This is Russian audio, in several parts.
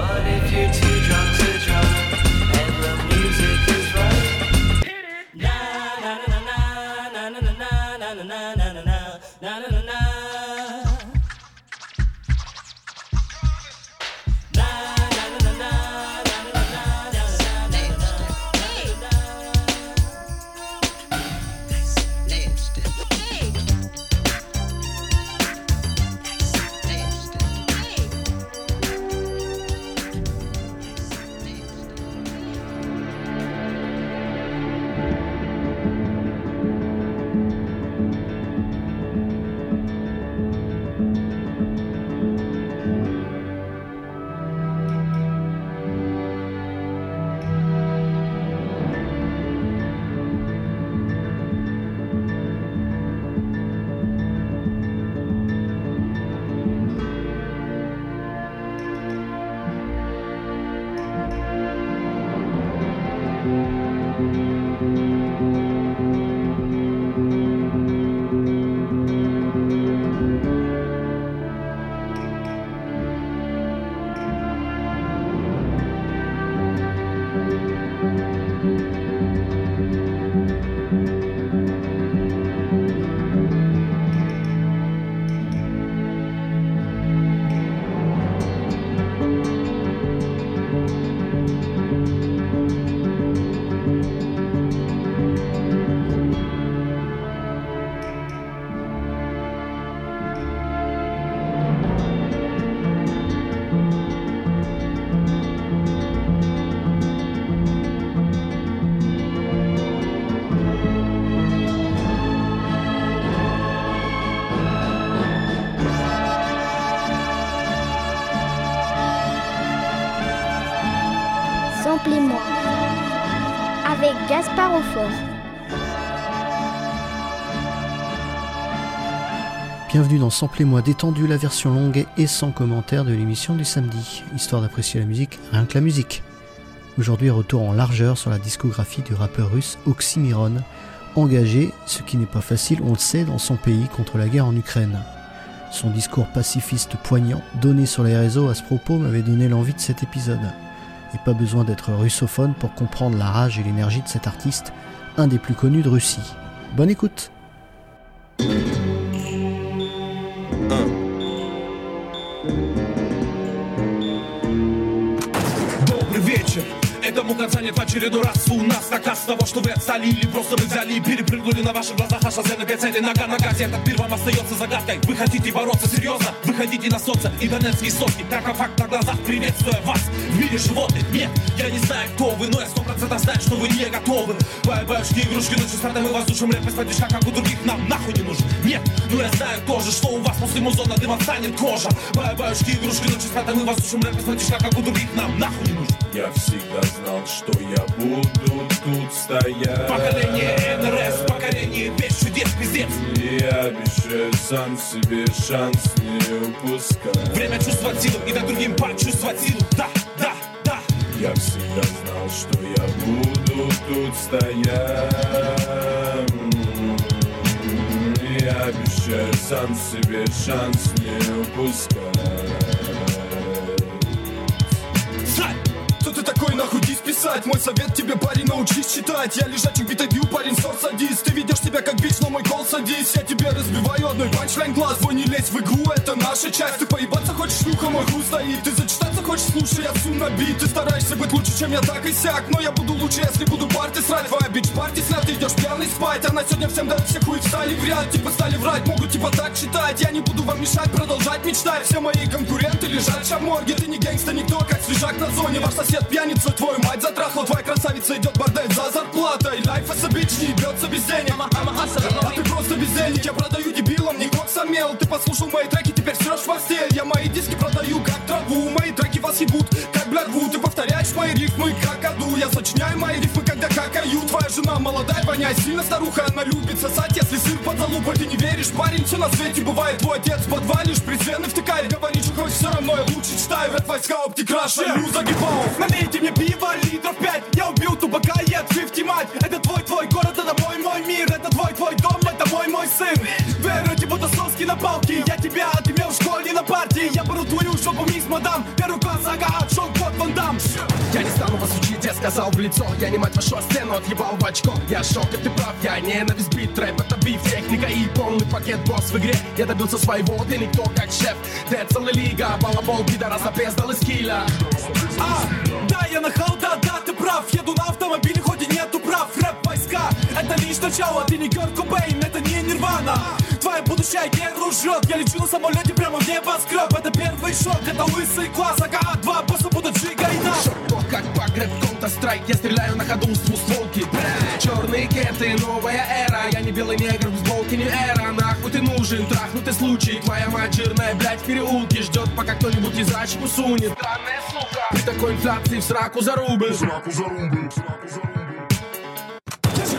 But if you Bienvenue dans Samplez-moi détendu, la version longue et sans commentaire de l'émission du samedi, histoire d'apprécier la musique, rien que la musique. Aujourd'hui, retour en largeur sur la discographie du rappeur russe Oxymiron, engagé, ce qui n'est pas facile, on le sait, dans son pays contre la guerre en Ukraine. Son discours pacifiste poignant, donné sur les réseaux à ce propos, m'avait donné l'envie de cet épisode et pas besoin d'être russophone pour comprendre la rage et l'énergie de cet artiste, un des plus connus de Russie. Bonne écoute Нет в очередной раз У нас наказ того, что вы отстали Или просто вы взяли и перепрыгнули на ваших глазах Аж на пять цели нога на газе. Этот мир вам остается загадкой. Вы хотите бороться серьезно? Выходите на солнце и донецкие сотни Как факт на глазах. Приветствуя вас В мире животных. Нет Я не знаю, кто вы Но я сто процентов знаю, что вы не готовы. Баю-баюшки, игрушки Ночью стартом и воздушным рэп Из-под как у других. Нам нахуй не нужен. Нет, но я знаю тоже, что у вас после музона дымом станет кожа. Баю-баюшки, игрушки Ночью стартом и воздушным рэп Из-под как у других. Нам нахуй не нужен. Я всегда знал, что я буду тут стоять. Поколение НРС, поколение без чудес, пиздец. И обещаю сам себе шанс не упускать. Время чувствовать силу и дать другим почувствовать силу. Да, да, да. Я всегда знал, что я буду тут стоять. И обещаю сам себе шанс не упускать совет тебе, парень, научись читать. Я лежачий битой бью, парень, сор садись Ты ведешь себя как бич, но мой кол садись Я тебе разбиваю одной панчлайн глаз. Твой не лезь в игру, это наша часть. Ты поебаться хочешь, шлюха, мой хуй стоит. Ты зачитаться хочешь, слушай, я всю набит. Ты стараешься быть лучше, чем я так и сяк. Но я буду лучше, если буду парти срать. Твоя бич парти снят, ты идешь пьяный спать. Она сегодня всем дает все хуй встали в ряд. Типа стали врать, могут типа так считать Я не буду вам мешать, продолжать мечтать. Все мои конкуренты лежат в морге Ты не гэнгста, никто, как свежак на зоне. Ваш сосед пьяница, твою мать затрахал Твоя красавица идет бордель за зарплатой. Лайф это бич, не бьется без денег А ты просто бездельник, я продаю дебилам Не кокс мел, ты послушал мои треки Теперь срешь в постель, я мои диски продаю как траву. Мои треки вас ебут, как блядву Ты повторяешь мои рифмы, как аду. Я сочиняю мои рифмы, когда какаю. Твоя жена молодая, воняет сильно старуха. Она любит сосать, если сыр под залупой. Ты не веришь, парень, все на свете бывает. Твой отец подвалишь, прицены втыкает. Говоришь, что хоть все равно я лучше читаю. Рэп войска, оптикраша, yeah. загибал Налейте мне пиво литров пять. Я убил тупака от 50 мать Это твой, твой город, это мой, мой мир Это твой, твой дом, это мой, мой сын. Веруйте, будто соски на палке Я тебя отымел в школе на партии. Я пору твою шопу, мисс, мадам Первый класс, ага, шок сказал в лицо Я не мать вашу сцену отъебал в очко. Я шок, и ты прав, я ненависть бит Рэп это биф, техника и полный пакет Босс в игре, я добился своего Ты никто как шеф, ты целая лига Балабол, пидорас, опездал из киля. А, да, я нахал, да, да, это лишь начало Ты не Курт Кобейн, это не Нирвана. Твоя будущая геру жжет Я лечу на самолете прямо в небоскреб. Это первый шок, это лысый класс АКА два босса будут Джига и нас. Шок, как погреб Counter-Strike Я стреляю на ходу с двустволки. Черные кеты, новая эра Я не белый негр, в сболке не эра. Нахуй ты нужен, трахнутый случай Твоя мать жирная, блядь, в переулке Ждет, пока кто-нибудь из рачку сунет. Странная сука. При такой инфляции в сраку за рубль Я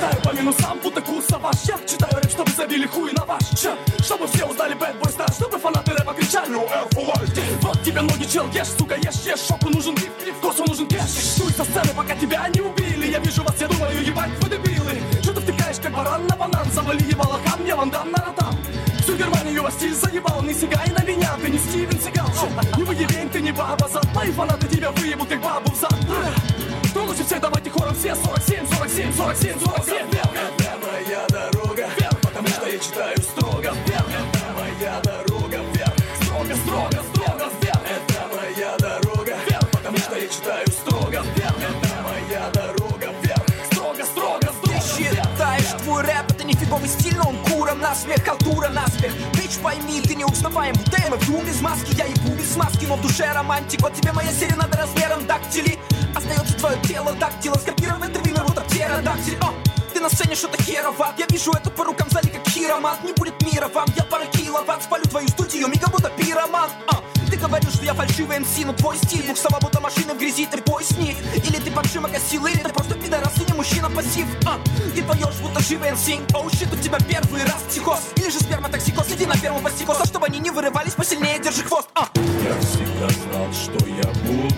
читаю по минусам, будто курса ваш Я читаю рэп, чтобы забили хуй на ваш Чё? Чтобы все узнали Bad Boy Star Чтобы фанаты рэпа кричали. No F for life Вот тебе ноги, чел, ешь, сука, ешь, ешь. Шоку нужен биф, биф, косу нужен кэш. Штуй со сцены, пока тебя не убили. Я вижу вас, я думаю, ебать, вы дебилы. Чё ты втыкаешь, как баран на банан? Завали ебало хам, я вандам на ротам Всю Германию вас стиль заебал. Не сигай на меня, ты не Стивен Сигал? Не выебень, ты не баба зад. Мои фанаты тебя выебут, как бабу в зад. Кто лучше всех, хором все 47, 47, 47, 47 Вверх, это моя дорога. Вверх, потому что я читаю строго. Вверх, это моя дорога. Вверх, строго, строго, строго. Вверх, это моя дорога. Вверх, потому что я читаю строго. Вверх, это моя дорога. Вверх, строго, строго, строго. Считаешь, твой рэп это нифиговый стиль, но он куром насмех, халтура насмех пойми, ты не узнаваем. Будем иду без маски, я ебу без маски. Но в душе романтик, вот тебе моя серенада размером дактили. Остается твое тело дактила Скопировать рвимер, вот птеродактиль О, ты на сцене что-то херово Я вижу это по рукам зале как хиромат. Не будет мира вам, я пара киловатт Спалю твою студию, мега будто пироман А, ты говоришь, что я фальшивый МС, но твой стиль Буксова будто машина в грязи, ты бой с ней Или ты подшимок осил, или ты просто пидорас и не мужчина пассив. А, ты поешь, будто живый МС. Оу, щит, у тебя первый раз психоз. Или же сперматоксикоз, иди на первую постикоз А чтобы они не вырывались, посильнее держи хвост. А, Я всегда знал, что я буду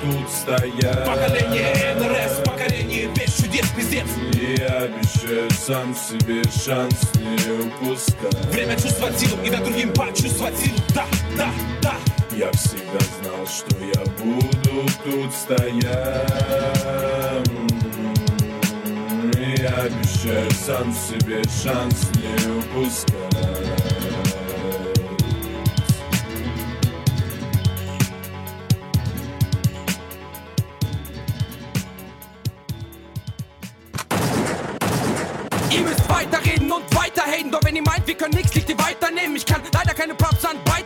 тут стоять. Поколение НРС, поколение без чудес, пиздец. И обещаю сам себе шанс не упускать. Время чувствовать силу и дать другим почувствовать силу. Да, да, да Я всегда знал, что я буду тут стоять И обещаю сам себе шанс не упускать Ihr müsst weiterreden und weiterhaten, doch wenn ihr meint, wir können nichts, liegt ihr weiternehmen. Ich kann leider keine Props an weitergeben.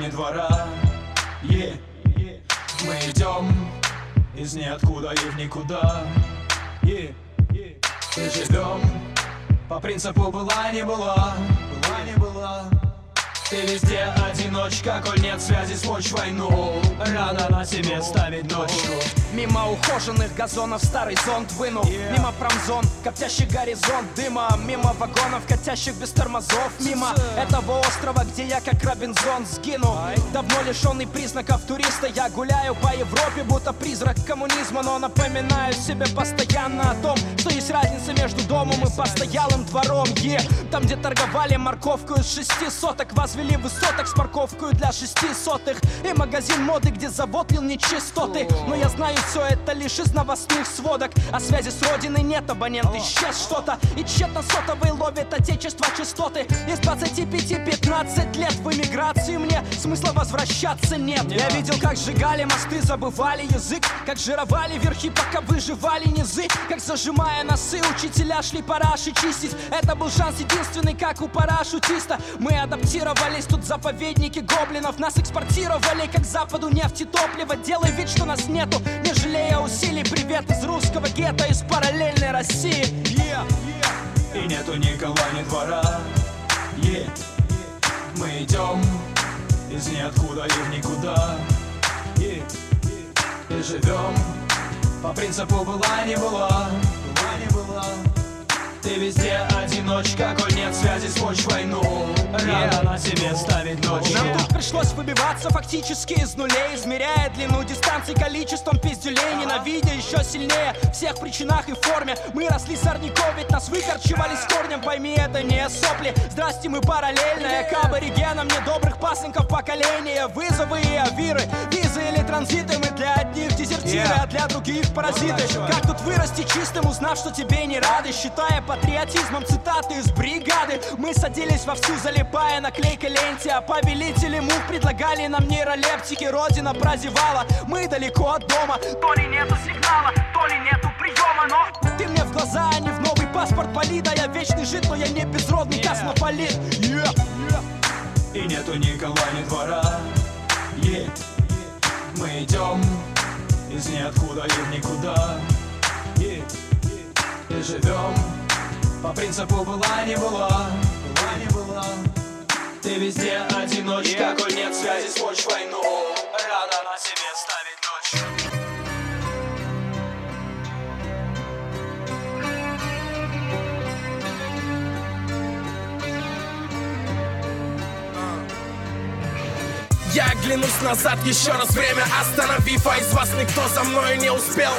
ни двора. Е, Мы идем из ниоткуда и в никуда. Е, И живем по принципу была не была Была не была Ты везде одиночка, коль нет связи с почвой Ну, рано на себе ставить точку Мимо ухоженных газонов старый зонт вынул. Мимо промзон, коптящий горизонт дыма. Мимо вагонов, катящих без тормозов. Мимо этого острова, где я как Робинзон сгину Давно лишенный признаков туриста Я гуляю по Европе, будто призрак коммунизма Но напоминаю себе постоянно о том Что есть разница между домом и постоялым двором. Е, Там, где торговали морковку из шести соток Возвели высоток с парковкой для шести сотых. И магазин моды, где завод лил нечистоты. Но я знаю, все это лишь из новостных сводок. А связи с родиной нет, абонент исчез что-то. И тщетно сотовый ловит отечество частоты. Из 25-15 лет в эмиграции мне смысла возвращаться нет. Я. Видел, как сжигали мосты, забывали язык. Как жировали верхи, пока выживали низы. Как зажимая носы, учителя шли параши чистить. Это был шанс единственный, как у парашютиста. Мы адаптировались, тут заповедники гоблинов. Нас экспортировали, как западу нефть и топливо. Делай вид, что нас нету, не жалея усилий. Привет из русского гетто, из параллельной России. Yeah, yeah. И нету никого, ни двора. Е, Мы идем из ниоткуда и в никуда. Е, И живем по принципу была не была Была не была Ты везде одиночка, коль нет связи с почвой Ну, рано на себе ставить ночь. Нам тут пришлось выбиваться фактически из нулей Измеряя длину дистанций количеством пиздюлей. Ненавидя еще сильнее всех причинах и форме. Мы росли сорняков, ведь нас выкорчевали с корнем. Пойми, это не сопли. Здрасте, мы параллельные. К аборигенам недобрых пасынков поколения. Вызовы и авиры, визы или транзиты. Мы для одних дезертиры, а для других паразиты. Как тут вырасти чистым, узнав, что тебе не рады? Считая патриотизмом цитаты из бригады. Мы садились вовсю, залипая наклейкой ленте. А повелители мух предлагали нам нейролептики. Родина прозевала, мы далеко от дома. То ли нету сигнала, то ли нету приема Но ты мне в глаза, а не в новый паспорт болида Я вечный жид, но я не безродный космополит. Yeah. И нету никого, ни двора. Е, Мы идем из ниоткуда и в никуда. Е, И живем по принципу была не была Была не была Ты везде одиночка, коль нет связи с почвой Ну, рано на себе ставить ночь. Я оглянусь назад еще раз время остановив А из вас никто за мной не успел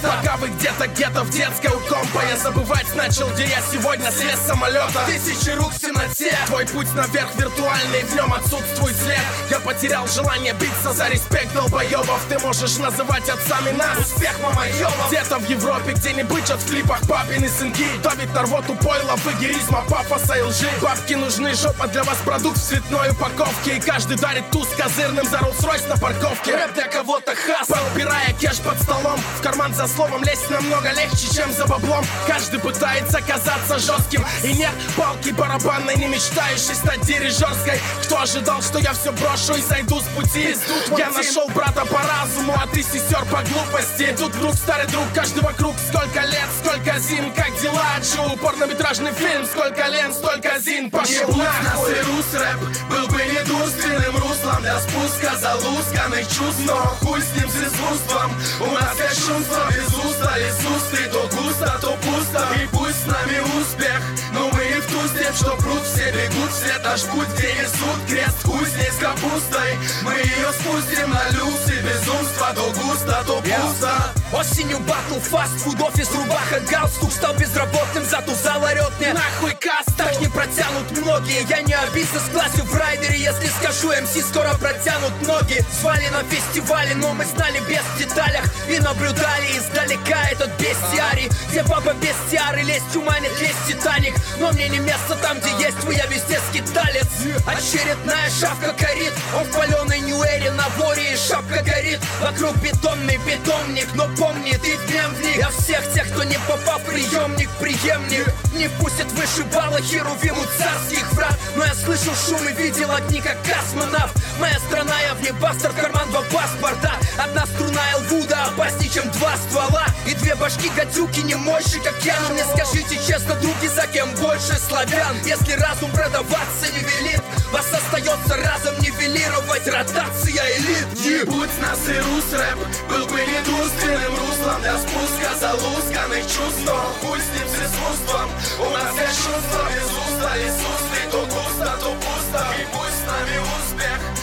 Остановиться Пока вы где-то где-то в детской у компа Я забывать начал, где я сегодня слез самолета. Тысячи рук в темноте. Твой путь наверх виртуальный, в нем отсутствует след. Я потерял желание биться за респект долбоебов Ты можешь называть отцами нас. Успех мамоебов Где-то в Европе, где не бычат в клипах папины сынки. Давит на рвоту пойло, выгеризма, пафоса и лжи. Бабки нужны, жопа для вас продукт в цветной упаковке. И каждый дарит туз козырным за Rolls-Royce на парковке. Рэп для кого-то хас. Убирая кеш под столом В карман за словом лезть намного легче, чем за баблом. Каждый пытается казаться жестким. И нет палки барабанной, не мечтающей стать дирижерской. Кто ожидал, что я все брошу и зайду с пути? Я нашел брата по разуму, а ты сестер по глупости. Тут друг, старый друг, каждый вокруг. Сколько лет, сколько зим, как дела? Чу, порнометражный фильм, сколько лент, столько зин? Пошел нахуй. рус рэп, был бы недурственным руслом Для спуска залусканных чувств. Но хуй с ним, с искусством У нас есть без уста Из уст и то густо, то пусто. И пусть с нами успех Но мы и в ту степь, что пруд Все бегут, все наш путь, где несут Крест, хуй здесь капустой. Мы ее спустим на люкс И безумство то густо, то пусто Осенью батл, фастфуд, офис, рубаха, галстук Стал безработным, зато зал орет мне Нахуй каст, Так не протянут многие. Я не обидно с классью в райдере Если скажу МС, скоро протянут ноги. Звали на фестивале, но мы знали без деталях. И наблюдали издалека этот бестиарий. Где баба без тиары, лезть уманит, лезть Титаник. Но мне не место там, где есть вы, я везде скиталец. Очередная шавка горит Он в паленой ньюэре на воре и шапка горит. Вокруг бетонный питомник Но помни, ты в нем вник Я всех тех, кто не попал в приемник, преемник Не пустят вышибала Херувиму царских врат. Но я слышал шум и видел огни, как космонавт. Моя страна, я в небастер, в карман два паспорта. Одна струна Элвуда опаснее, чем два ствола. И две башки гадюки не мощи, как я. Но мне скажите честно, други, за кем больше славян? Если разум продаваться не велит Вас остается разом нивелировать ротация элит. Не будь нас и рус рэп Был бы не дур план для спуска залусканных чувств хуй с ним с искусством. У нас есть чувство без уста Иисус, ты то густо, то пусто. И пусть с нами успех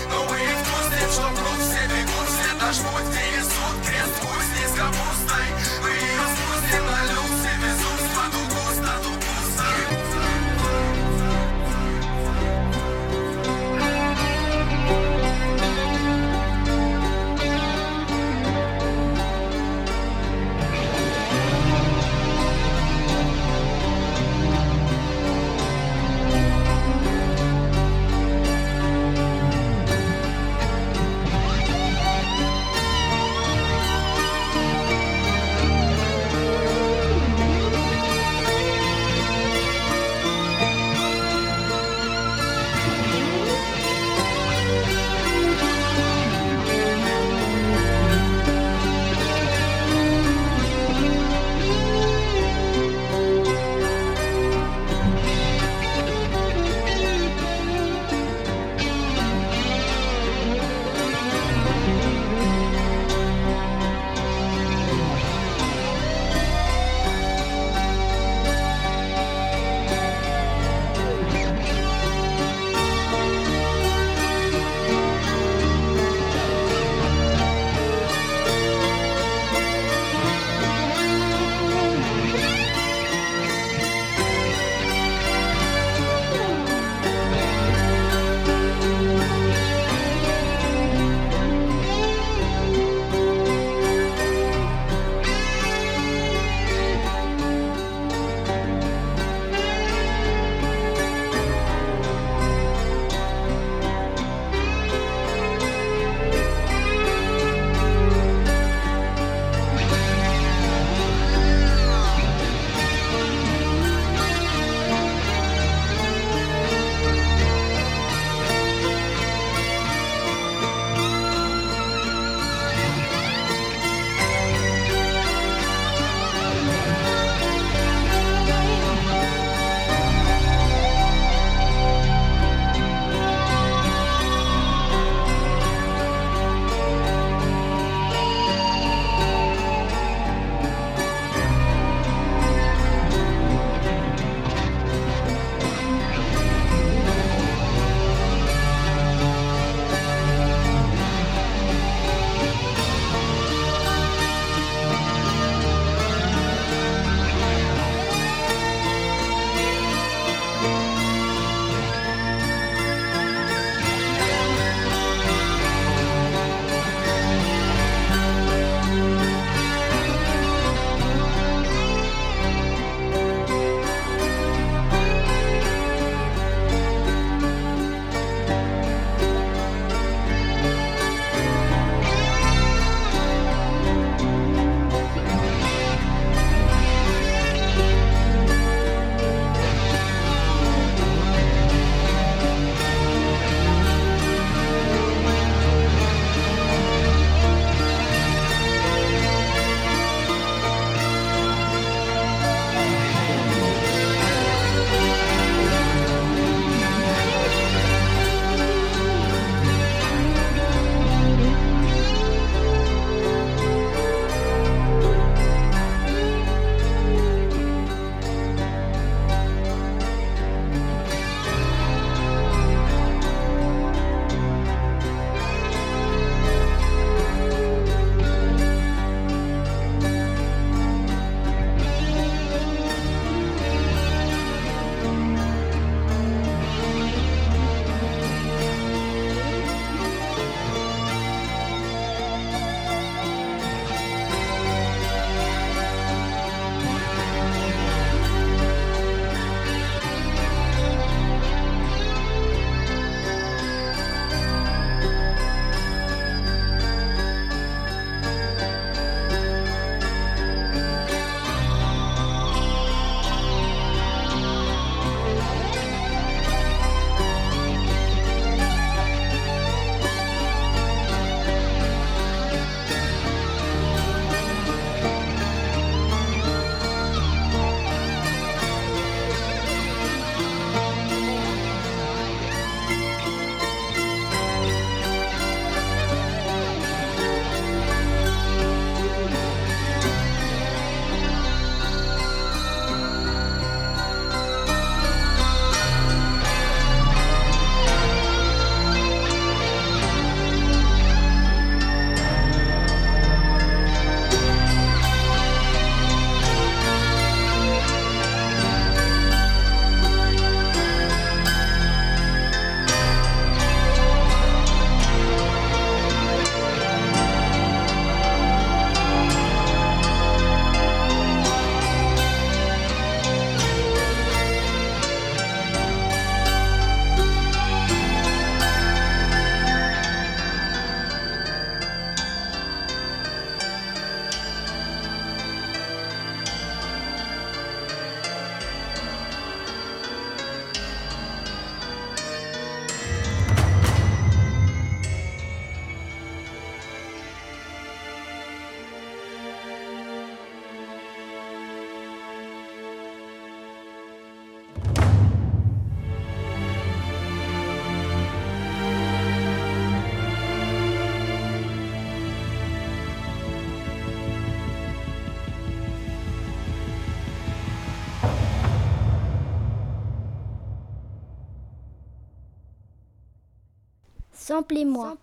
Samplez-moi.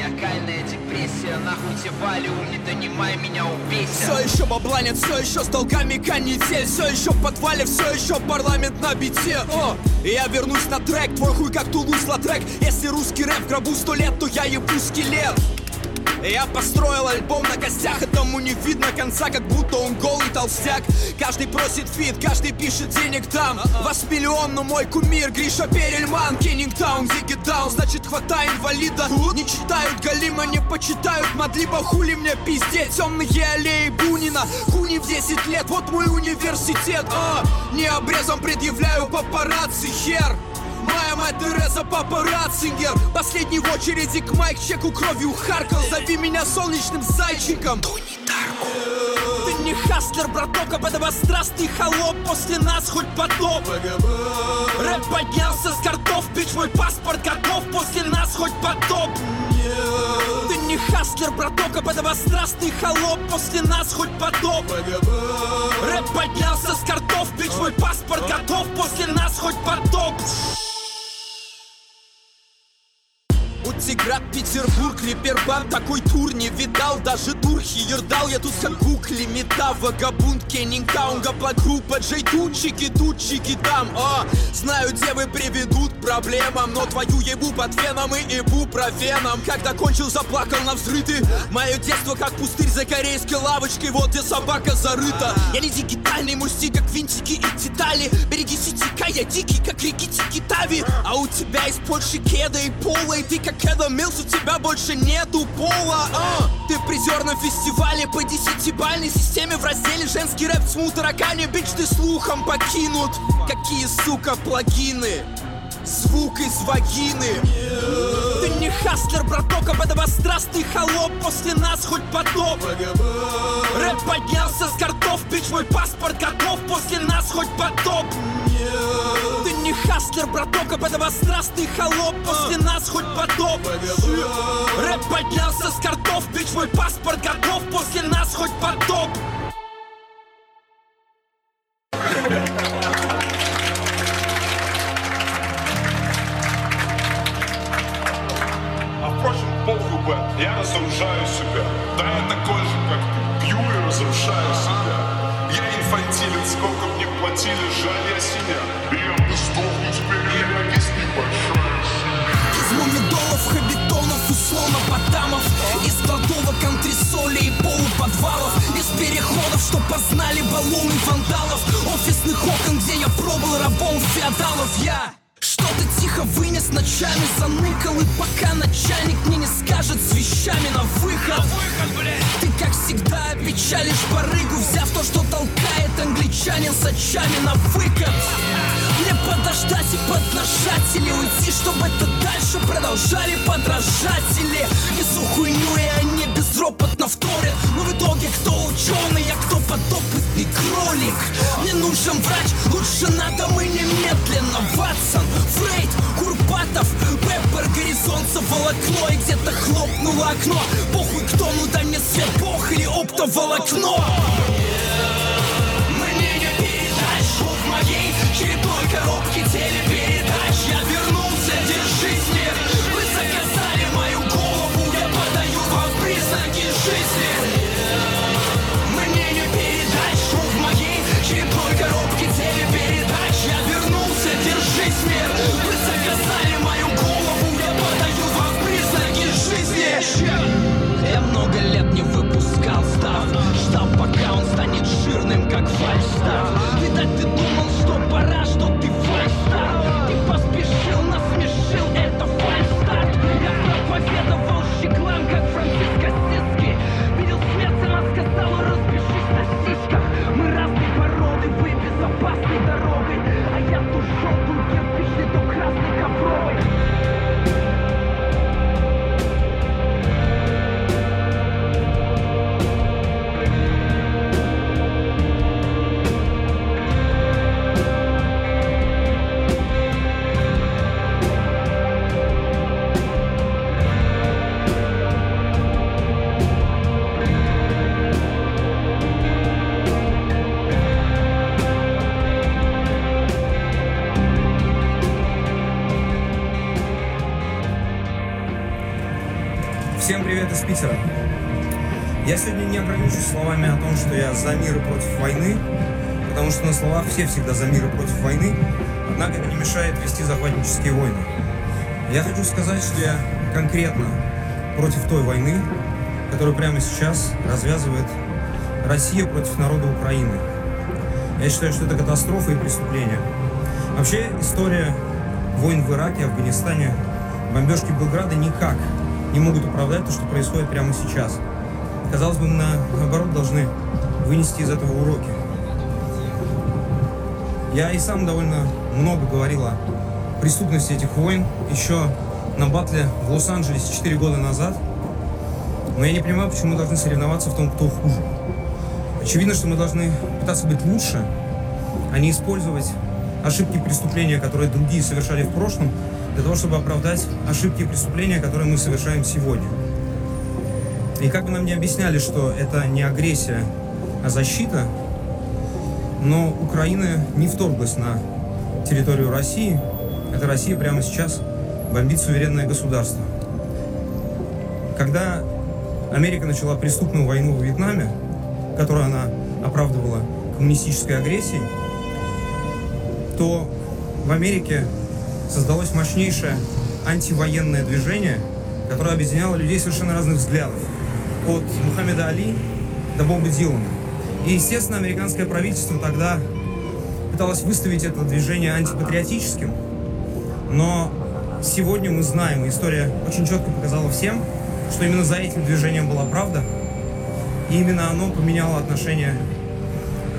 Маниакальная депрессия Нахуй тебе валиум, не донимай меня, убейся. Все еще бабла нет, все еще с долгами канитель Все еще в подвале, все еще парламент на бите. О, я вернусь на трек, твой хуй как Тулус трек. Если русский рэп в гробу сто лет, то я ебу скелет я построил альбом на костях, этому не видно конца, как будто он голый толстяк. Каждый просит фит, каждый пишет денег там. Вас миллион, но мой кумир Гриша Перельман. Кеннингтаун, Зиги Даун, значит хватай инвалида. Не читают Галима, не почитают Мадлиба. Хули мне пиздец, темные аллеи Бунина. Хуни в 10 лет, вот мой университет. А, Не обрезом предъявляю папарацци, хер Мать Тереза Папа Ратцингер Последний в очереди к майк чеку кровью харкал Зови меня солнечным зайчиком. Ты не хаслер, браток, а подобострастный холоп. После нас хоть потоп. Рэп поднялся с картов, бич мой паспорт готов. После нас хоть потоп. Ты не хаслер, браток, а подобострастный холоп. После нас хоть потоп. Рэп поднялся с картов, бич мой паспорт готов. После нас хоть потоп Утиград, Петербург, Либербан Такой тур не видал, даже турхи Ердал, я тут как кукли Мета, вагабунд, Кеннингтаун Гаплак-группа, Джей Тучики, там О, знаю, где вы приведут проблемам Но твою ебу под феном и ебу профеном Когда кончил, заплакал на взрыты. Мое детство как пустырь за корейской лавочкой Вот где собака зарыта. Я не дигитальный, стиль как винтики и детали. Береги сетика, я дикий, как реки Тикитави А у тебя из Польши кеда и пола И ты как Эдам Милс, у тебя больше нету пола а. Ты призер на фестивале по десятибальной системе В разделе женский рэп с таракани Бич, ты слухом покинут. Какие, сука, плагины? Звук из вагины. Ты не хаслер, браток, а подобострастный холоп. После нас хоть потоп. Рэп поднялся с картов, бич, мой паспорт готов. После нас хоть потоп не хаслер, браток, а подобострастный холоп. После нас хоть потоп. Рэп поднялся с картов, бич, мой паспорт готов. После нас хоть потоп хлопнуло окно. Похуй кто, ну дай мне свет, бог или оптоволокно. Мне Ждал, пока он станет жирным, как фальстав Видать, ты думал, привет из Питера. Я сегодня не ограничусь словами о том, что я за мир и против войны, потому что на словах все всегда за мир и против войны, однако это не мешает вести захватнические войны. Я хочу сказать, что я конкретно против той войны, которую прямо сейчас развязывает Россия против народа Украины. Я считаю, что это катастрофа и преступление. Вообще, история войн в Ираке, Афганистане, бомбежки Белграда никак не могут оправдать то, что происходит прямо сейчас. Казалось бы, мы наоборот должны вынести из этого уроки. Я и сам довольно много говорил о преступности этих войн еще на батле в Лос-Анджелесе 4 года назад. Но я не понимаю, почему мы должны соревноваться в том, кто хуже. Очевидно, что мы должны пытаться быть лучше, а не использовать ошибки преступления, которые другие совершали в прошлом, для того, чтобы оправдать ошибки и преступления, которые мы совершаем сегодня. И как бы нам не объясняли, что это не агрессия, а защита, но Украина не вторглась на территорию России. Это Россия прямо сейчас бомбит суверенное государство. Когда Америка начала преступную войну в Вьетнаме, которую она оправдывала коммунистической агрессией, то в Америке создалось мощнейшее антивоенное движение, которое объединяло людей совершенно разных взглядов. От Мухаммеда Али до Боба Дилана. И, естественно, американское правительство тогда пыталось выставить это движение антипатриотическим, но сегодня мы знаем, и история очень четко показала всем, что именно за этим движением была правда, и именно оно поменяло отношение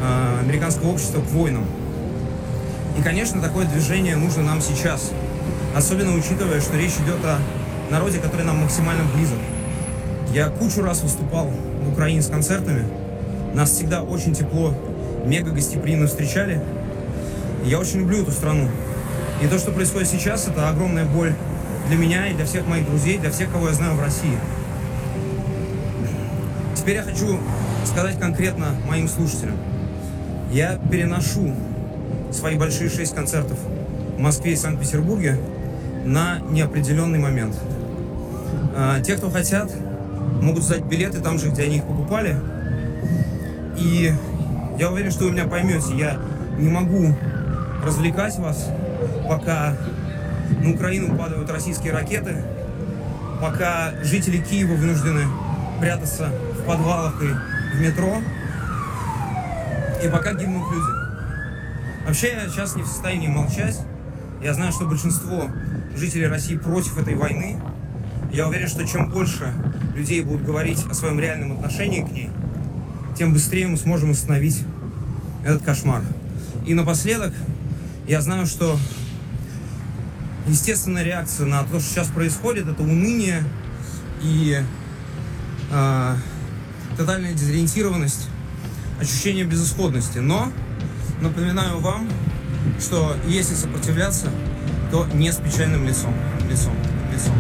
э, американского общества к войнам. И, конечно, такое движение нужно нам сейчас. Особенно учитывая, что речь идет о народе, который нам максимально близок. Я кучу раз выступал в Украине с концертами. Нас всегда очень тепло, мега гостеприимно встречали. Я очень люблю эту страну. И то, что происходит сейчас, это огромная боль для меня и для всех моих друзей, для всех, кого я знаю в России. Теперь я хочу сказать конкретно моим слушателям. Я переношу свои большие шесть концертов в Москве и Санкт-Петербурге на неопределенный момент. А, Те, кто хотят, могут сдать билеты там же, где они их покупали. И я уверен, что вы меня поймете. Я не могу развлекать вас, пока на Украину падают российские ракеты, пока жители Киева вынуждены прятаться в подвалах и в метро, и пока гибнут люди. Вообще, я сейчас не в состоянии молчать. Я знаю, что большинство жителей России против этой войны. Я уверен, что чем больше людей будут говорить о своем реальном отношении к ней, тем быстрее мы сможем остановить этот кошмар. И напоследок, я знаю, что естественная реакция на то, что сейчас происходит, это уныние и э, тотальная дезориентированность, ощущение безысходности. Но напоминаю вам, что если сопротивляться, то не с печальным лицом. Лицом, лицом,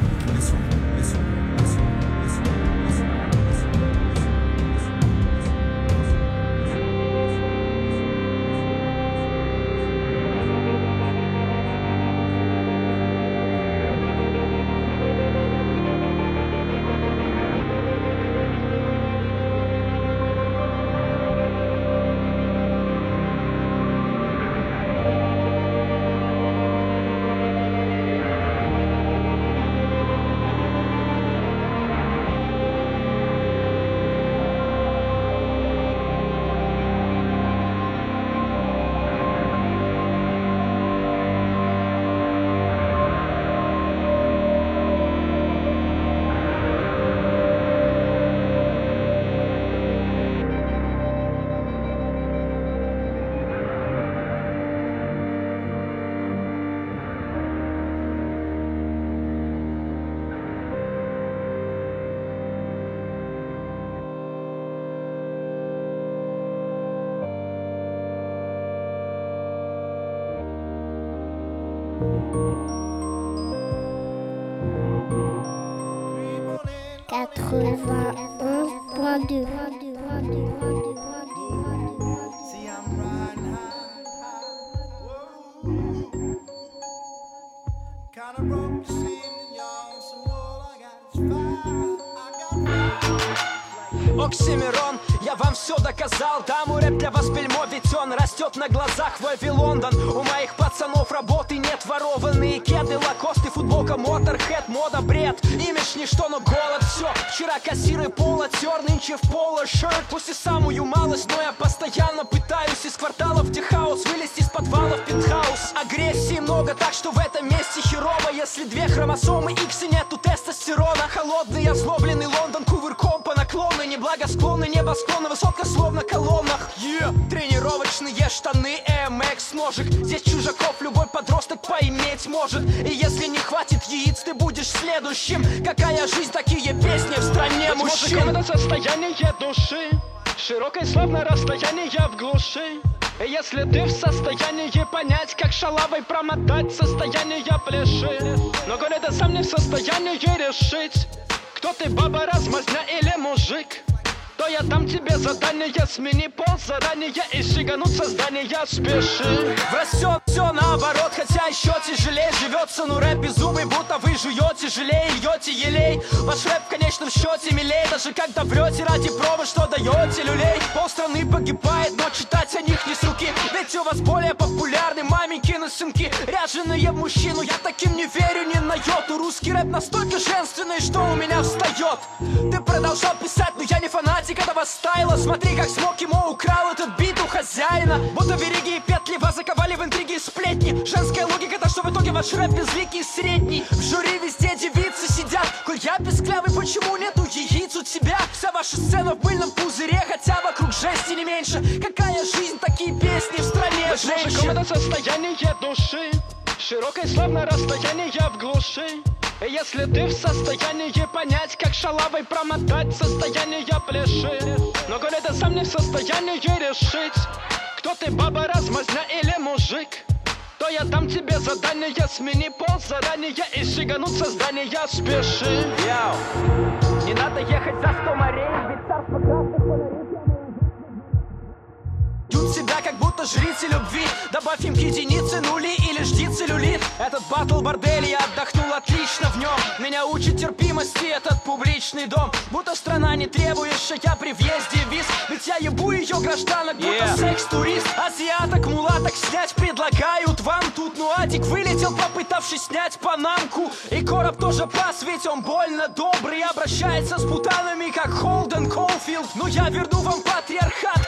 Даму рэп для вас бельмо, ведь он растет на глазах. Вове Лондон, у моих пацанов работы нет. Ворованные кеды, лакосты, футболка, моторхед Мода, бред, имидж ничто, но голод Все, вчера кассиры пола тер, нынче в поло шерт Пусть и самую малость, но я постоянно пытаюсь Из кварталов техаус вылезти из подвала в пентхаус. Агрессии много, так что в этом месте херово. Если две хромосомы X и нету тестостерона. Холодный, кувырком по наклону Неблагосклонный небосклонно, высотка словно колоннах. Yeah. Тренировочные штаны MX ножик. Здесь чужаков любой подросток поиметь может. И если не хватит яиц, ты будешь следующим. Какая жизнь, такие песни в стране Быть может, мужчин это состояние души. Широкое славное расстояние в глуши. И Если ты в состоянии понять, как шалавой промотать состояние пляши Но горе ты сам не в состоянии решить Кто ты, баба, размазня или мужик то я дам тебе задание, смени пол заранее И шигануть создание. Спеши. В Растет все наоборот, хотя еще тяжелее живется Ну рэп безумный, будто вы жуете Жалей, льете елей. Ваш рэп в конечном счете милей Даже когда врете ради пробы, что даете люлей. Полстраны погибает, но читать о них не с руки. Ведь у вас более популярны маменькины сынки. Ряженые в мужчину, я таким не верю ни на йоту. Русский рэп настолько женственный, что у меня встает Ты продолжал писать, но я не фанатик этого стайла Смотри, как смог ему украл этот бит у хозяина. Будто вериги и петли вас заковали в интриги и сплетни. Женская логика, то что в итоге ваш рэп безликий и средний. В жюри везде девицы сидят. Коль я песклявый, почему нету яиц у тебя? Вся ваша сцена в мыльном пузыре Хотя вокруг жести не меньше. Какая жизнь, такие песни в стране женщин. это состояние души Широкое славное расстояние в глуши. И Если ты в состоянии понять, как шалавой промотать состояние пляши. Но горе ты сам не в состоянии решить Кто ты, баба, размазня или мужик. То я дам тебе задание, смени пол заранее И шигануть создание спеши. Яу. Не надо ехать за сто морей, ведь царство красных фонарей Ведут себя, будто жрицы любви. Добавь им к единице нули или жди целлюлит. Этот батл бордель, я отдохнул отлично в нем. Меня учит терпимости этот публичный дом. Будто страна не требующая при въезде виз. Ведь я ебу ее гражданок, будто Yeah. секс-турист. Азиаток, мулаток снять предлагают вам тут. Ну Адик вылетел, попытавшись снять панамку. И короб тоже пас, ведь он больно добрый. Обращается с путанами, как Холден Колфилд Но я верну вам патриархат,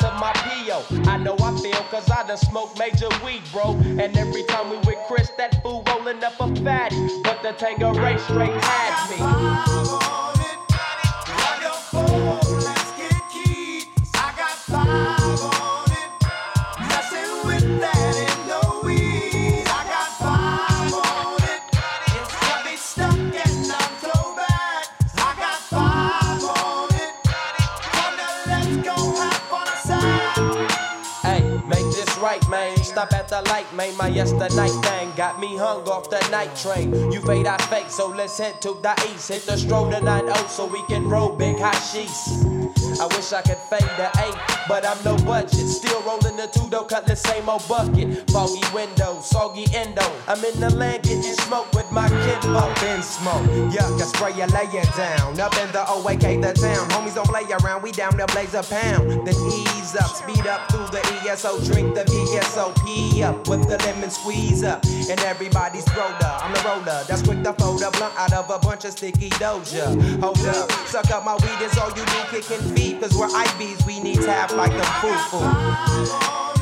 I done smoked major weed, bro. And every time we with Chris, that fool rolling up a fatty. But the Tangeray straight had me. Man. My yesterday thing got me hung off the night train. You fade, I fake, so let's head to the east. Hit the stroll to 9 so we can roll big hashish. I wish I could fade the eight, but I'm no budget. Still two door cutlass, same old bucket. Foggy window, soggy endo. I'm in the land getting smoke with my kid up in smoke. Yuck, I spray you, lay it down. Up in the OAK, the town. Homies don't play around, we down there blaze a pound. Then ease up, speed up through the ESO, drink the VSOP up with the lemon squeeze up. And everybody's roller, I'm the roller. That's quick to fold a blunt out of a bunch of sticky doja. Hold up, suck up my weed, it's all you do, kicking feet. Cause we're IBs, we need tap like them foo foo.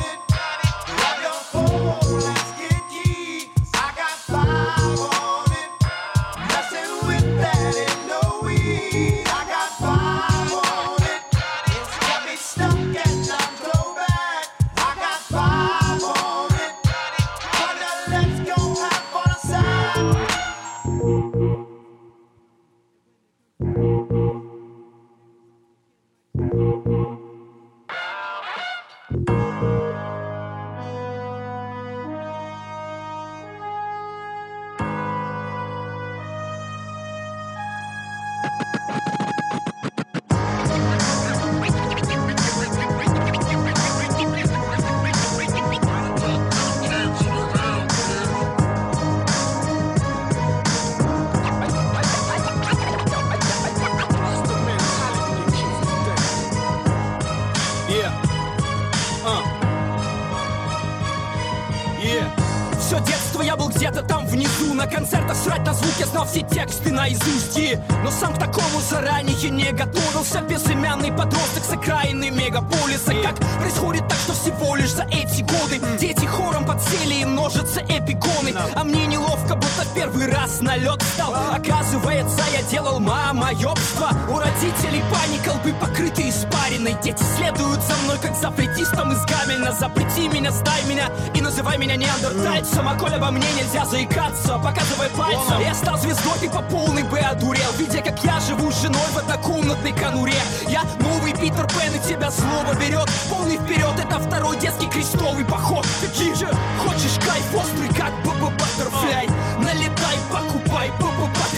Оказывается, я делал мамоебство У родителей паника, лбы покрыты испариной. Дети следуют за мной, как за флетистом из Гамельна. Запрети меня, стай меня и называй меня неандертальцем. А коль обо мне нельзя заикаться, показывай пальцем. Я стал звездой, ты по полной бы одурел Видя, как я живу с женой в однокомнатной конуре. Я новый Питер Пен, и тебя злоба берет. Полный вперед, это второй детский крестовый поход. Такие же, хочешь кайф острый, как ББ Баттерфляй. Налетай, покупай,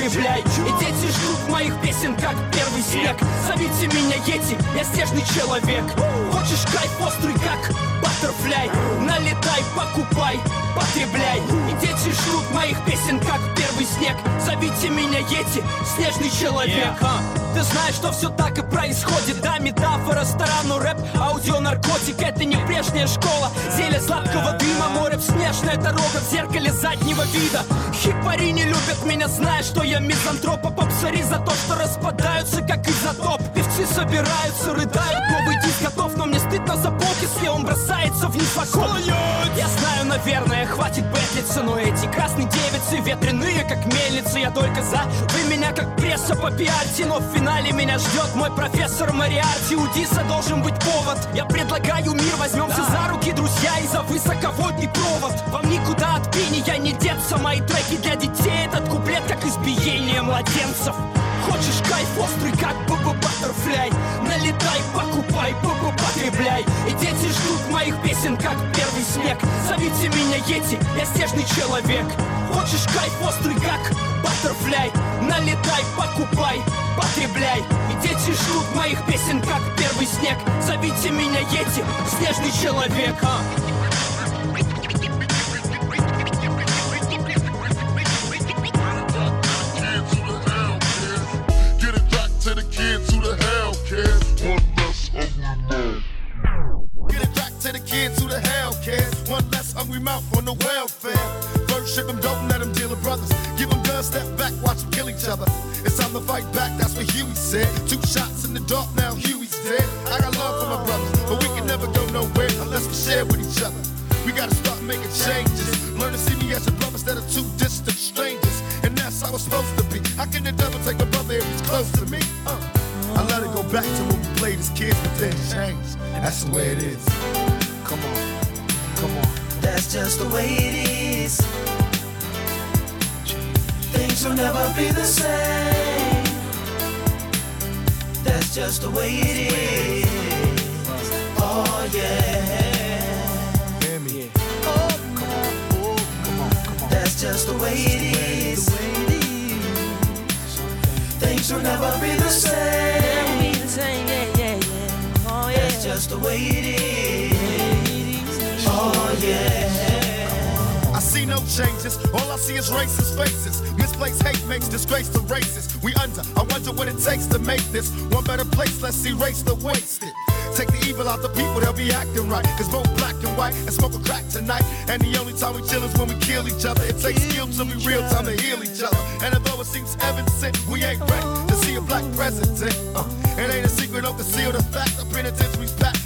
ББ потребляй И дети ждут моих песен, как первый снег. Зовите меня Йети, я снежный человек. Хочешь кайф острый, как Баттерфляй Налетай, покупай, потребляй. И дети ждут моих песен, как первый снег. Зовите меня Йети, снежный человек. А, Ты знаешь, что все так и происходит. Да, метафора сторону рэп, аудио, наркотик. Это не прежняя школа. Зелье сладкого дыма, море снежная дорога В зеркале заднего вида. Хипари не любят меня, зная, что я мизантроп. А попсари за то, что распадаются, как изотоп. Певцы собираются, рыдают, новый диск готов Но за полки, если он бросается вниз в окоп Я знаю, наверное, хватит бэтлиться Но эти красные девицы ветреные, как мельницы. Я только за, вы меня как пресса по пиарте. Но в финале меня ждет мой профессор Мариарти. У Диса должен быть повод. Я предлагаю мир, возьмемся за руки, друзья И за высоковольтный провод. Вам никуда от пения не деться. Мои треки для детей Этот куплет, как избиение младенцев Хочешь кайф острый, как ББ Баттерфляй? Налетай, покупай, ББ потребляй И дети ждут моих песен, как первый снег. Зовите меня Йети, я снежный человек. Хочешь кайф острый, как Баттерфляй? Налетай, покупай, потребляй И дети ждут моих песен, как первый снег. Зовите меня Йети, снежный человек. а. The hell cares. One less hungry mouth. Get it back to the kids who the hell cares. One less hungry mouth on the welfare. First ship them, don't let them deal with brothers. Give them guns, step back, watch them kill each other. It's time to fight back, that's what Huey said. Two shots in the dark, now Huey's dead. I got love for my brothers, but we can never go nowhere unless we share with each other. We gotta start making changes. Learn to see me as a brother instead of two distant back to when we played as kids, but then changed. That's the way it is. Come on, come on. That's just the way it is. Things will never be the same. That's just the way it is. Oh yeah. Oh, come on, oh, come on, come on. That's just the way it is. Things will never be the same. The way it is. Oh yeah. I see no changes. All I see is racist faces. Misplaced hate makes disgrace to races. We under. I wonder what it takes to make this one better place. Let's erase the wasted. Take the evil out the people, they'll be acting right. Cause both black and white and smoke a crack tonight. And the only time we chill is when we kill each other. It takes skill to be real time to heal each other. And although it seems evident, we ain't ready to see a black president. Uh, it ain't a secret, don't conceal the fact. The penitentiary's packed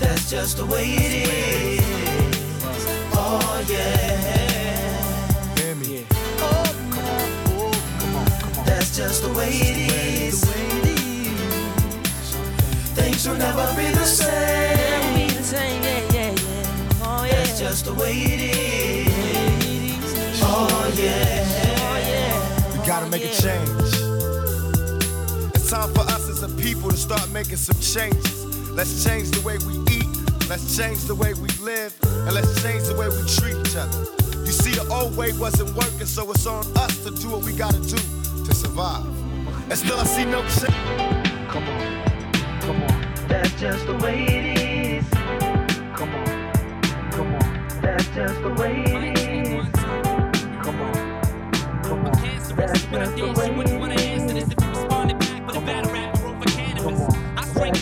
That's just the way it is. Oh yeah. Hear me. That's just the way it is. Things will never be the same. That's just the way it is. Oh yeah. We gotta make a change. It's time for us as a people to start making some changes. Let's change the way we eat. Let's change the way we live. And let's change the way we treat each other. You see, the old way wasn't working, so it's on us to do what we gotta do to survive. And still, I see no change. Come on, come on. That's just the way it is. Come on, come on. That's just the way it is. Come on, come on. That's just the way it is.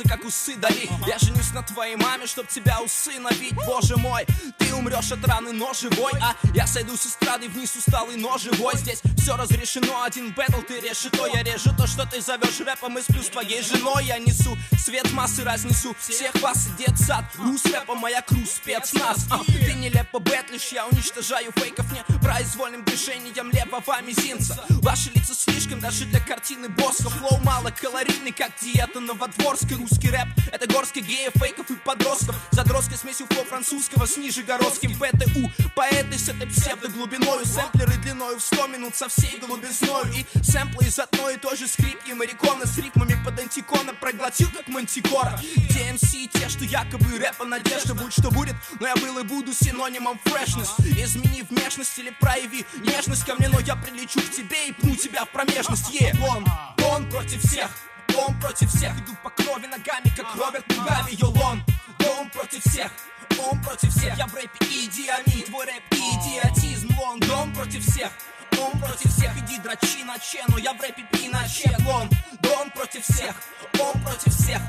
рэп загнется, как усы Дали Я женюсь на твоей маме, чтоб тебя усыновить. Боже мой, ты умрешь от раны, но живой. А я сойду с эстрады вниз усталый, но живой. Здесь все разрешено, один бэтл, ты решето Я режу то, что ты зовешь рэпом И сплю с твоей женой Я несу свет массы, разнесу. Всех вас и детсад Рус рэпа, моя crew — спецназ А, Ты нелепо бэтлишь, я уничтожаю фейков. Непроизвольным движением левого мизинца. Ваши лица слишком даже для картины Босха Flow малокалорийный, как диета Новодворской Русский рэп — это горстка геев, фейков и подростков. Задротской смесью flow французского с нижегородским. ПТУ Поэты с этой псевдоглубиною. Сэмплеры длиною в 100 минут со всей глубизною И сэмплы из одной и той же скрипки Марикона с ритмами под антикона Проглотил как мантикора. Где МС те, что якобы рэпа надежда Будь что будет, но я был и буду синонимом фрешнес Измени внешность или прояви нежность ко мне Но я прилечу к тебе и пну тебя в промежность. Е, он, он против всех он против всех, иду по крови ногами, как Роберт Мугаби, Йолон Он против всех, он против всех. Я в рэпе идиами, твой рэп идиотизм. Лондон против всех, он против всех. Иди дрочи на чену, я в рэпе пиночет Лондон против всех, он против всех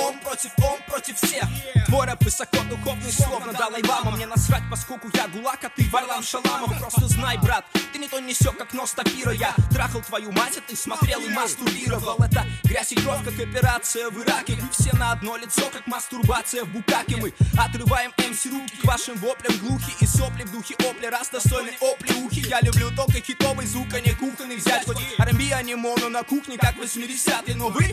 Он против, он против всех. Твой рэп высокодуховный, словно Далай Лама Мне насрать, поскольку я гулак, а ты Варлам Шаламов. Просто знай, брат, ты не то несёк, как нос топира. Я трахал твою мать, а ты смотрел и мастурбировал. Это грязь и кровь, как операция в Ираке. Вы все на одно лицо, как мастурбация в Букаке. Мы отрываем МС руки к вашим воплям. Глухи и сопли в духе опли Раз достойны опли ухи. Я люблю только хитовый звук, а не кухонный. Взять Хоть R&B, а не моно на кухне, как 80-е Но вы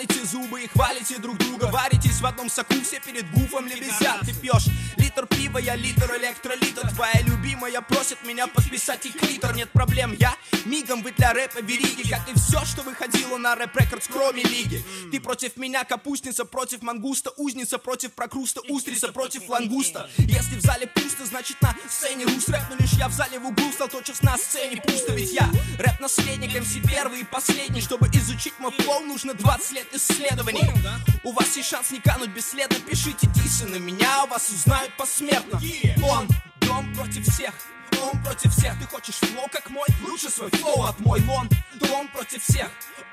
скалите зубы и хвалите друг друга. Варитесь в одном соку, все перед BUFF'ом лебезят Ты пьешь литр пива, я литр электролита. Твоя любимая просит меня подписать ей клитор. Нет проблем, я мигом вы для рэпа вериги. Как и все, что выходило на Rap Recordz кроме лиги. Ты против меня капустница, против мангуста Узница, против прокруста, устрица, против лангуста. Если в зале пусто, значит на сцене рус рэп Но лишь я в зале в углу стал тотчас на сцене пусто. Ведь я рэп-наследник, MC первый и последний. Чтобы изучить мой flow, нужно 20 лет исследований. У вас есть шанс не кануть бесследно. Пишите дисы на меня, вас узнают посмертно. Лондон против всех он против всех, ты хочешь flow как мой? Лучше свой flow отмой Лондон против всех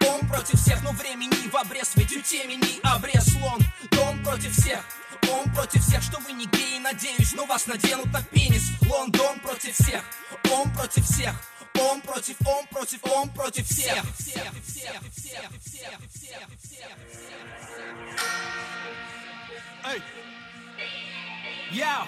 Он против всех, но времени в обрез Ведь у темени обрез. Лондон против всех он против всех, что вы не геи, надеюсь Но вас наденут на пенис. Лондон против всех Он против всех он против, он против, он против всех. всех, всех, всех, всех, всех, всех. Эй! Яу!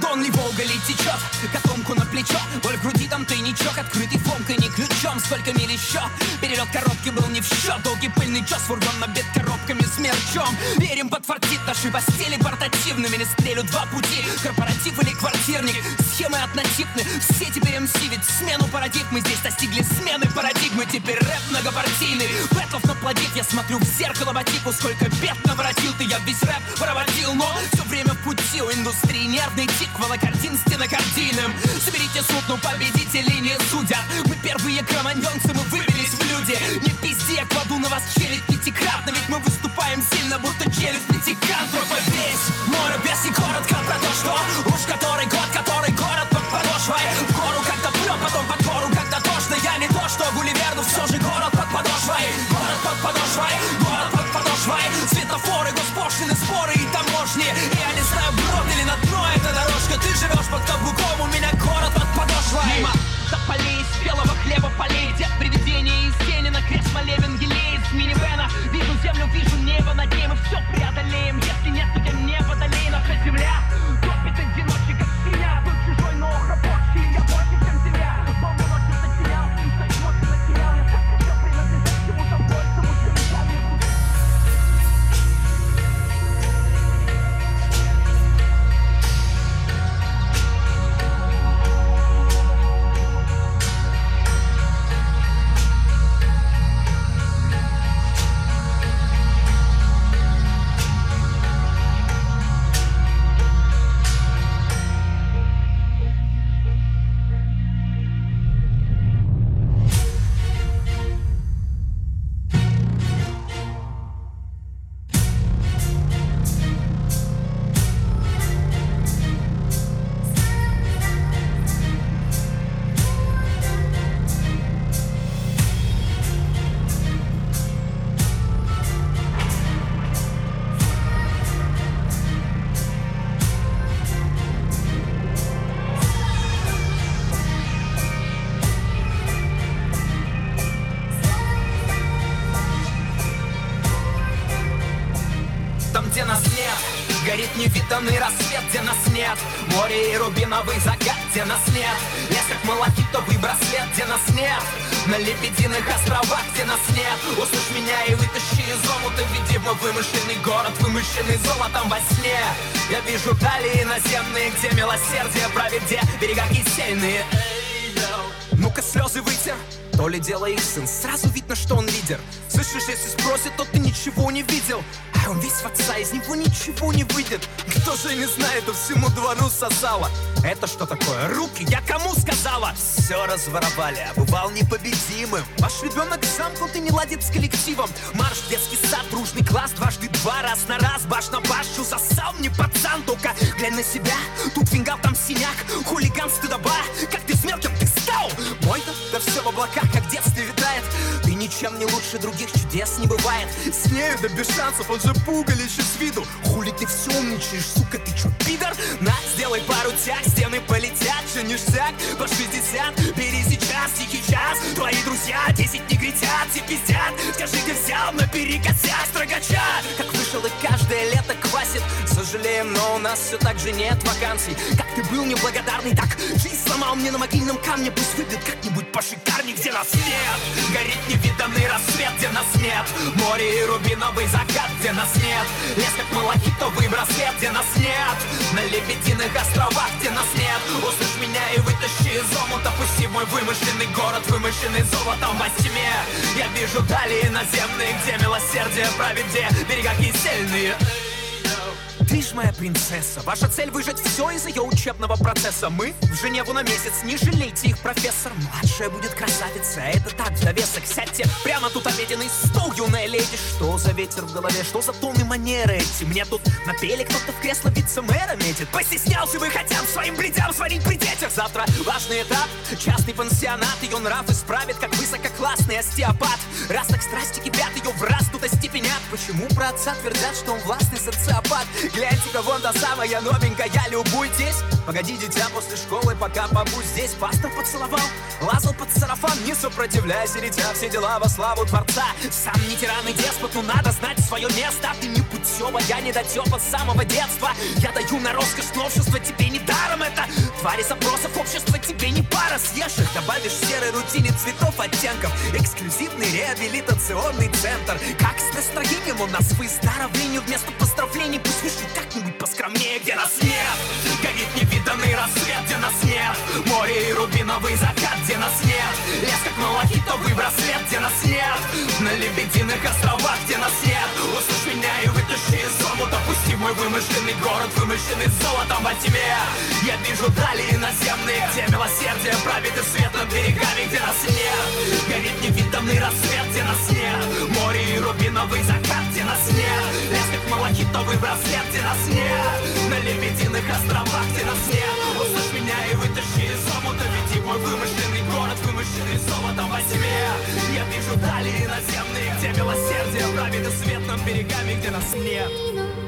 Дон ли Волга ли течет, котомку на плечо Боль в груди там тайничок, открытый фомкой не ключом Сколько миль еще, перелет коробки был не в счет Долгий пыльный час, фургон набит коробками с мерчом Верим, подфартит наши постели портативными Не стрелю два пути, корпоратив или квартирник. Схемы однотипны, все теперь МС Ведь смену парадигмы здесь достигли смены парадигмы Теперь рэп многопартийный, бэтлов наплодит Я смотрю в зеркало по сколько бед наворотил ты Я весь рэп проводил, но все время в пути У индустрии нервный тик, волокартин стенокардийным. Соберите суд, но победителей не судят. Мы первые кроманьонцы, мы выбились в люди. Не пизди, я кладу на вас челюсть будто челюсть пятикантропа Весь мой без и коротко про то, что Уж который невиданный рассвет, где нас нет. Море и рубиновый закат, где нас нет Лес как малахитовый браслет, где нас нет. На лебединых островах, где нас нет. Услышь меня и вытащи из омута. Веди мой вымышленный город, вымышленный золотом во сне. Я вижу дали наземные, где милосердие правит, где берега кисельные Эй. Ну-ка слезы вытер, то ли дело их сын Сразу видно, что он лидер. Слышишь, если спросит, то ты ничего не видел. А он весь в отца, из него ничего не выйдет. Кто же не знает, то всему двору сосала. Это что такое? Руки, я кому сказала? Все разворовали, а бывал непобедимым. Ваш ребенок замкнут и не ладит с коллективом. Марш, детский сад, дружный класс Дважды два, раз на раз, баш на башу Засал мне пацан, только глянь на себя. Тут фингал, там синяк, хулиган стыдоба Как ты с мелким, стал Мой-то, да все в облаках, как в детстве витает. Ты ничем не лучше других, чудес не бывает. С нею да без шансов, он же пугалище с виду. Хули ты все умничаешь, сука, ты чё, пидор? На, сделай пару тяг, стены полетят, же ништяк По 60, бери сейчас, тихий час. Твои друзья, 10 негритят, все пиздят. Скажи, ты взял наперекосяк строгача. Как вышел и каждое лето квасит. Сожалеем, но у нас все так же нет вакансий. Как ты был неблагодарный, так жизнь сломал мне на могильном камне. Пусть выйдет как-нибудь пошикарней, где нас нет. Горит невиданный рассвет, где нас нет. Море и рубиновый закат, где нас нет. Лес как малахитовый браслет, где нас нет. На лебединых островах, где нас нет. Услышь меня и вытащи из омута Пусти мой вымышленный город, вымышленный золотом во тьме. Я вижу дали наземные, где милосердие правит, где берега кисельные ты ж моя принцесса. Ваша цель выжать все из ее учебного процесса. Мы в Женеву на месяц, не жалейте их, профессор. Младшая будет красавица, это так, в довесок Сядьте прямо тут обеденный стол, юная леди. Что за ветер в голове, что за тон и манеры эти? Мне тут напели, кто-то в кресло вице-мэра метит. Постеснялся бы хотя бы своим бредям сварить при детях. Завтра важный этап, частный пансионат. Ее нрав исправит, как высококлассный остеопат. Раз так страсти кипят, ее в раз тут остепенят. Почему про отца твердят, что он властный социопат Гляньте-ка, вон та самая новенькая, любуйтесь Погоди, дитя, после школы, пока побудь здесь Пастор поцеловал, лазал под сарафан Не сопротивляйся, дитя, все дела во славу Творца. Сам не тиран и деспот, но надо знать свое место. Ты не путева, я не дотепа с самого детства. Я даю на роскошь новшества, тебе не даром это. Твари запросов общества, тебе не пара Съешь их, добавишь в серой рутине цветов оттенков. Эксклюзивный реабилитационный центр. Как с настроением у нас выздоровлению Вместо поздравлений. Пусть как-нибудь поскромнее Где нас нет, горит невиданный рассвет Где нас нет, море и рубиновый закат Где нас нет, лес как малахитовый браслет Где нас нет, на лебединых островах Где нас нет, услышь меня и вымышленный город, вымышленный золотом во тьме. Я вижу дали наземные, где милосердие правит и свет над берегами Где нас нет, горит невиданный рассвет Где нас нет, море и рубиновый закат Где нас нет, лес как малахитовый браслет Где нас нет, на лебединых островах Где нас нет, услышь меня и вытащи из омута Веди мой вымышленный город, вымышленный золотом во тьме. Я вижу дали наземные, где милосердие правит и свет над берегами Где нас нет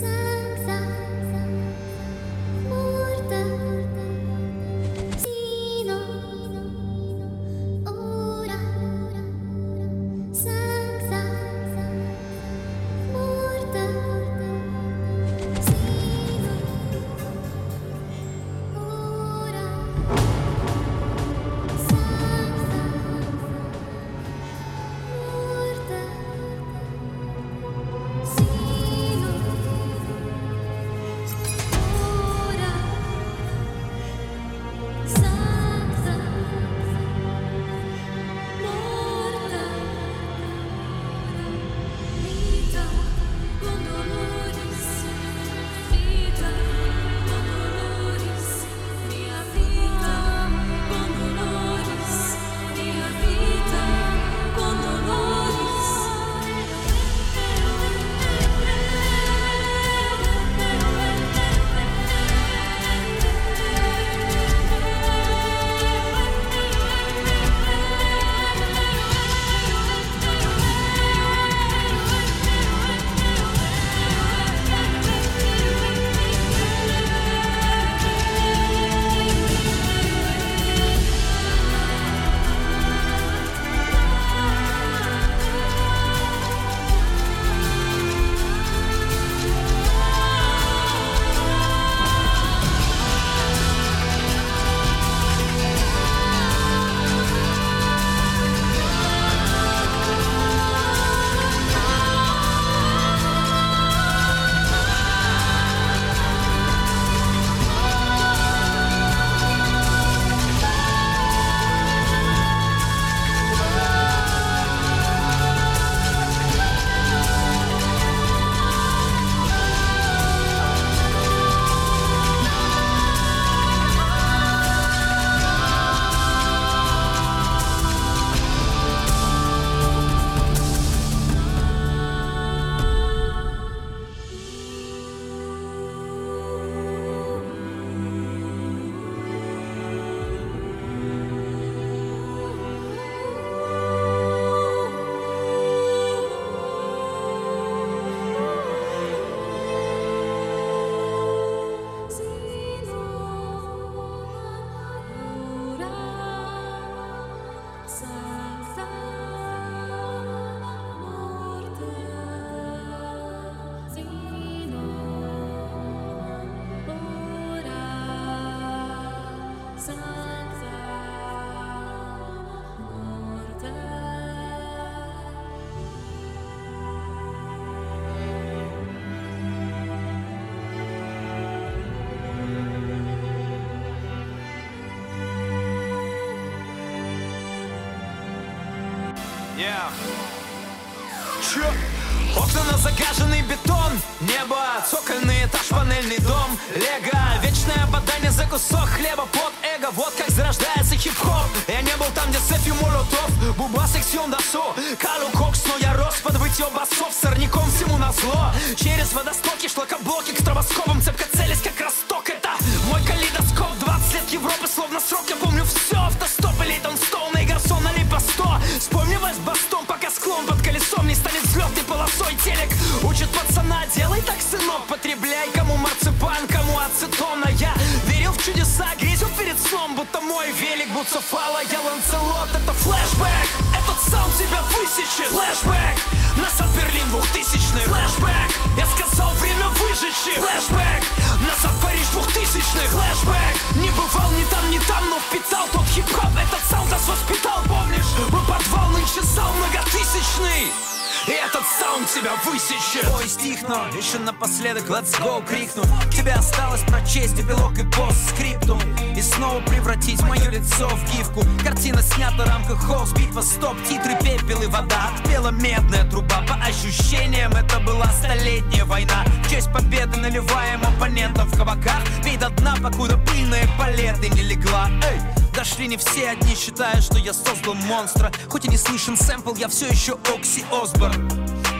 sun. На загаженный бетон Небо, цокольный этаж, панельный дом. Лего, вечное бадание за кусок хлеба. Под эго, вот как зарождается хип-хоп. Я не был там, где Сефи Молотов. Буба сексион досу Калу кокс, но я рос под вытье басов. Сорняком всему назло Через водостоки, шлакоблоки К стробоскопам цепко целясь, как росток. Это мой калейдоскоп. 20 лет Европы, словно срок. Я помню все, Потребляй, кому марципан, кому ацетон А я верил в чудеса, грезил перед сном Будто мой велик, буцефала, я ланцелот Это флешбэк, этот саунд тебя высечет. Флешбэк, назад Берлин двухтысячный. Флешбэк, я сказал время выжечь. Флешбэк, назад Париж двухтысячный. Флешбэк, не бывал ни там, ни там Но впитал тот хип-хоп, этот саунд нас воспитал Помнишь, мы подвал нынче зал многотысячный и этот саунд тебя высечет. Ой, стихну, еще напоследок let's go крикну. Тебе осталось прочесть эпилог и постскриптум И снова превратить мое лицо в гифку. Картина снята в рамках холст, битва, стоп Титры, пепел и вода, отпела медная труба. По ощущениям это была столетняя война. В честь победы наливаем оппонентов в кабаках. Пей до дна, покуда пыльные палеты не легла. Эй, Дошли не все одни, считая, что я создал монстра. Хоть и не слышен сэмпл, я все еще Окси Осборн.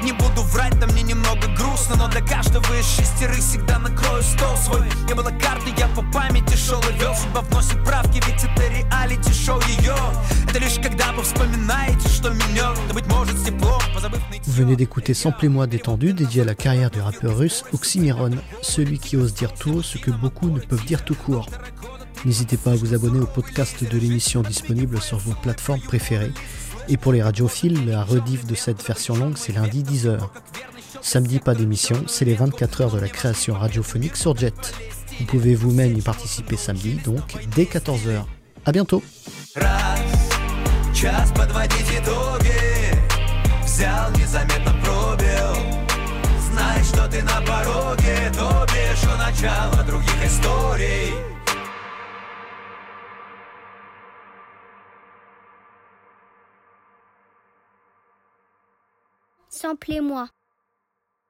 Не буду врать, да мне немного грустно Но для каждого из шестерых всегда накрою стол свой. Не было карты, я по памяти шел и вел Судьба вносит правки, ведь это реалити-шоу ее Это лишь когда вы вспоминаете, что меня Да быть может с теплом, позабыв найти Vous venez d'écouter Samplez-moi détendu, dédié à la carrière du rappeur russe Oxymiron, celui qui ose dire tout ce que beaucoup ne peuvent dire tout court. N'hésitez pas à vous abonner au podcast de l'émission disponible sur vos plateformes préférées. Et pour les radiophiles, la rediff de cette version longue, c'est lundi 10h. Samedi, pas d'émission, c'est les 24 heures de la création radiophonique sur Jet. Vous pouvez vous-même y participer samedi, donc dès 14h. À bientôt Час подводить итоги Взял, незаметно пробил Знай, что ты на пороге То бишь у начала других историй Samplez-moi.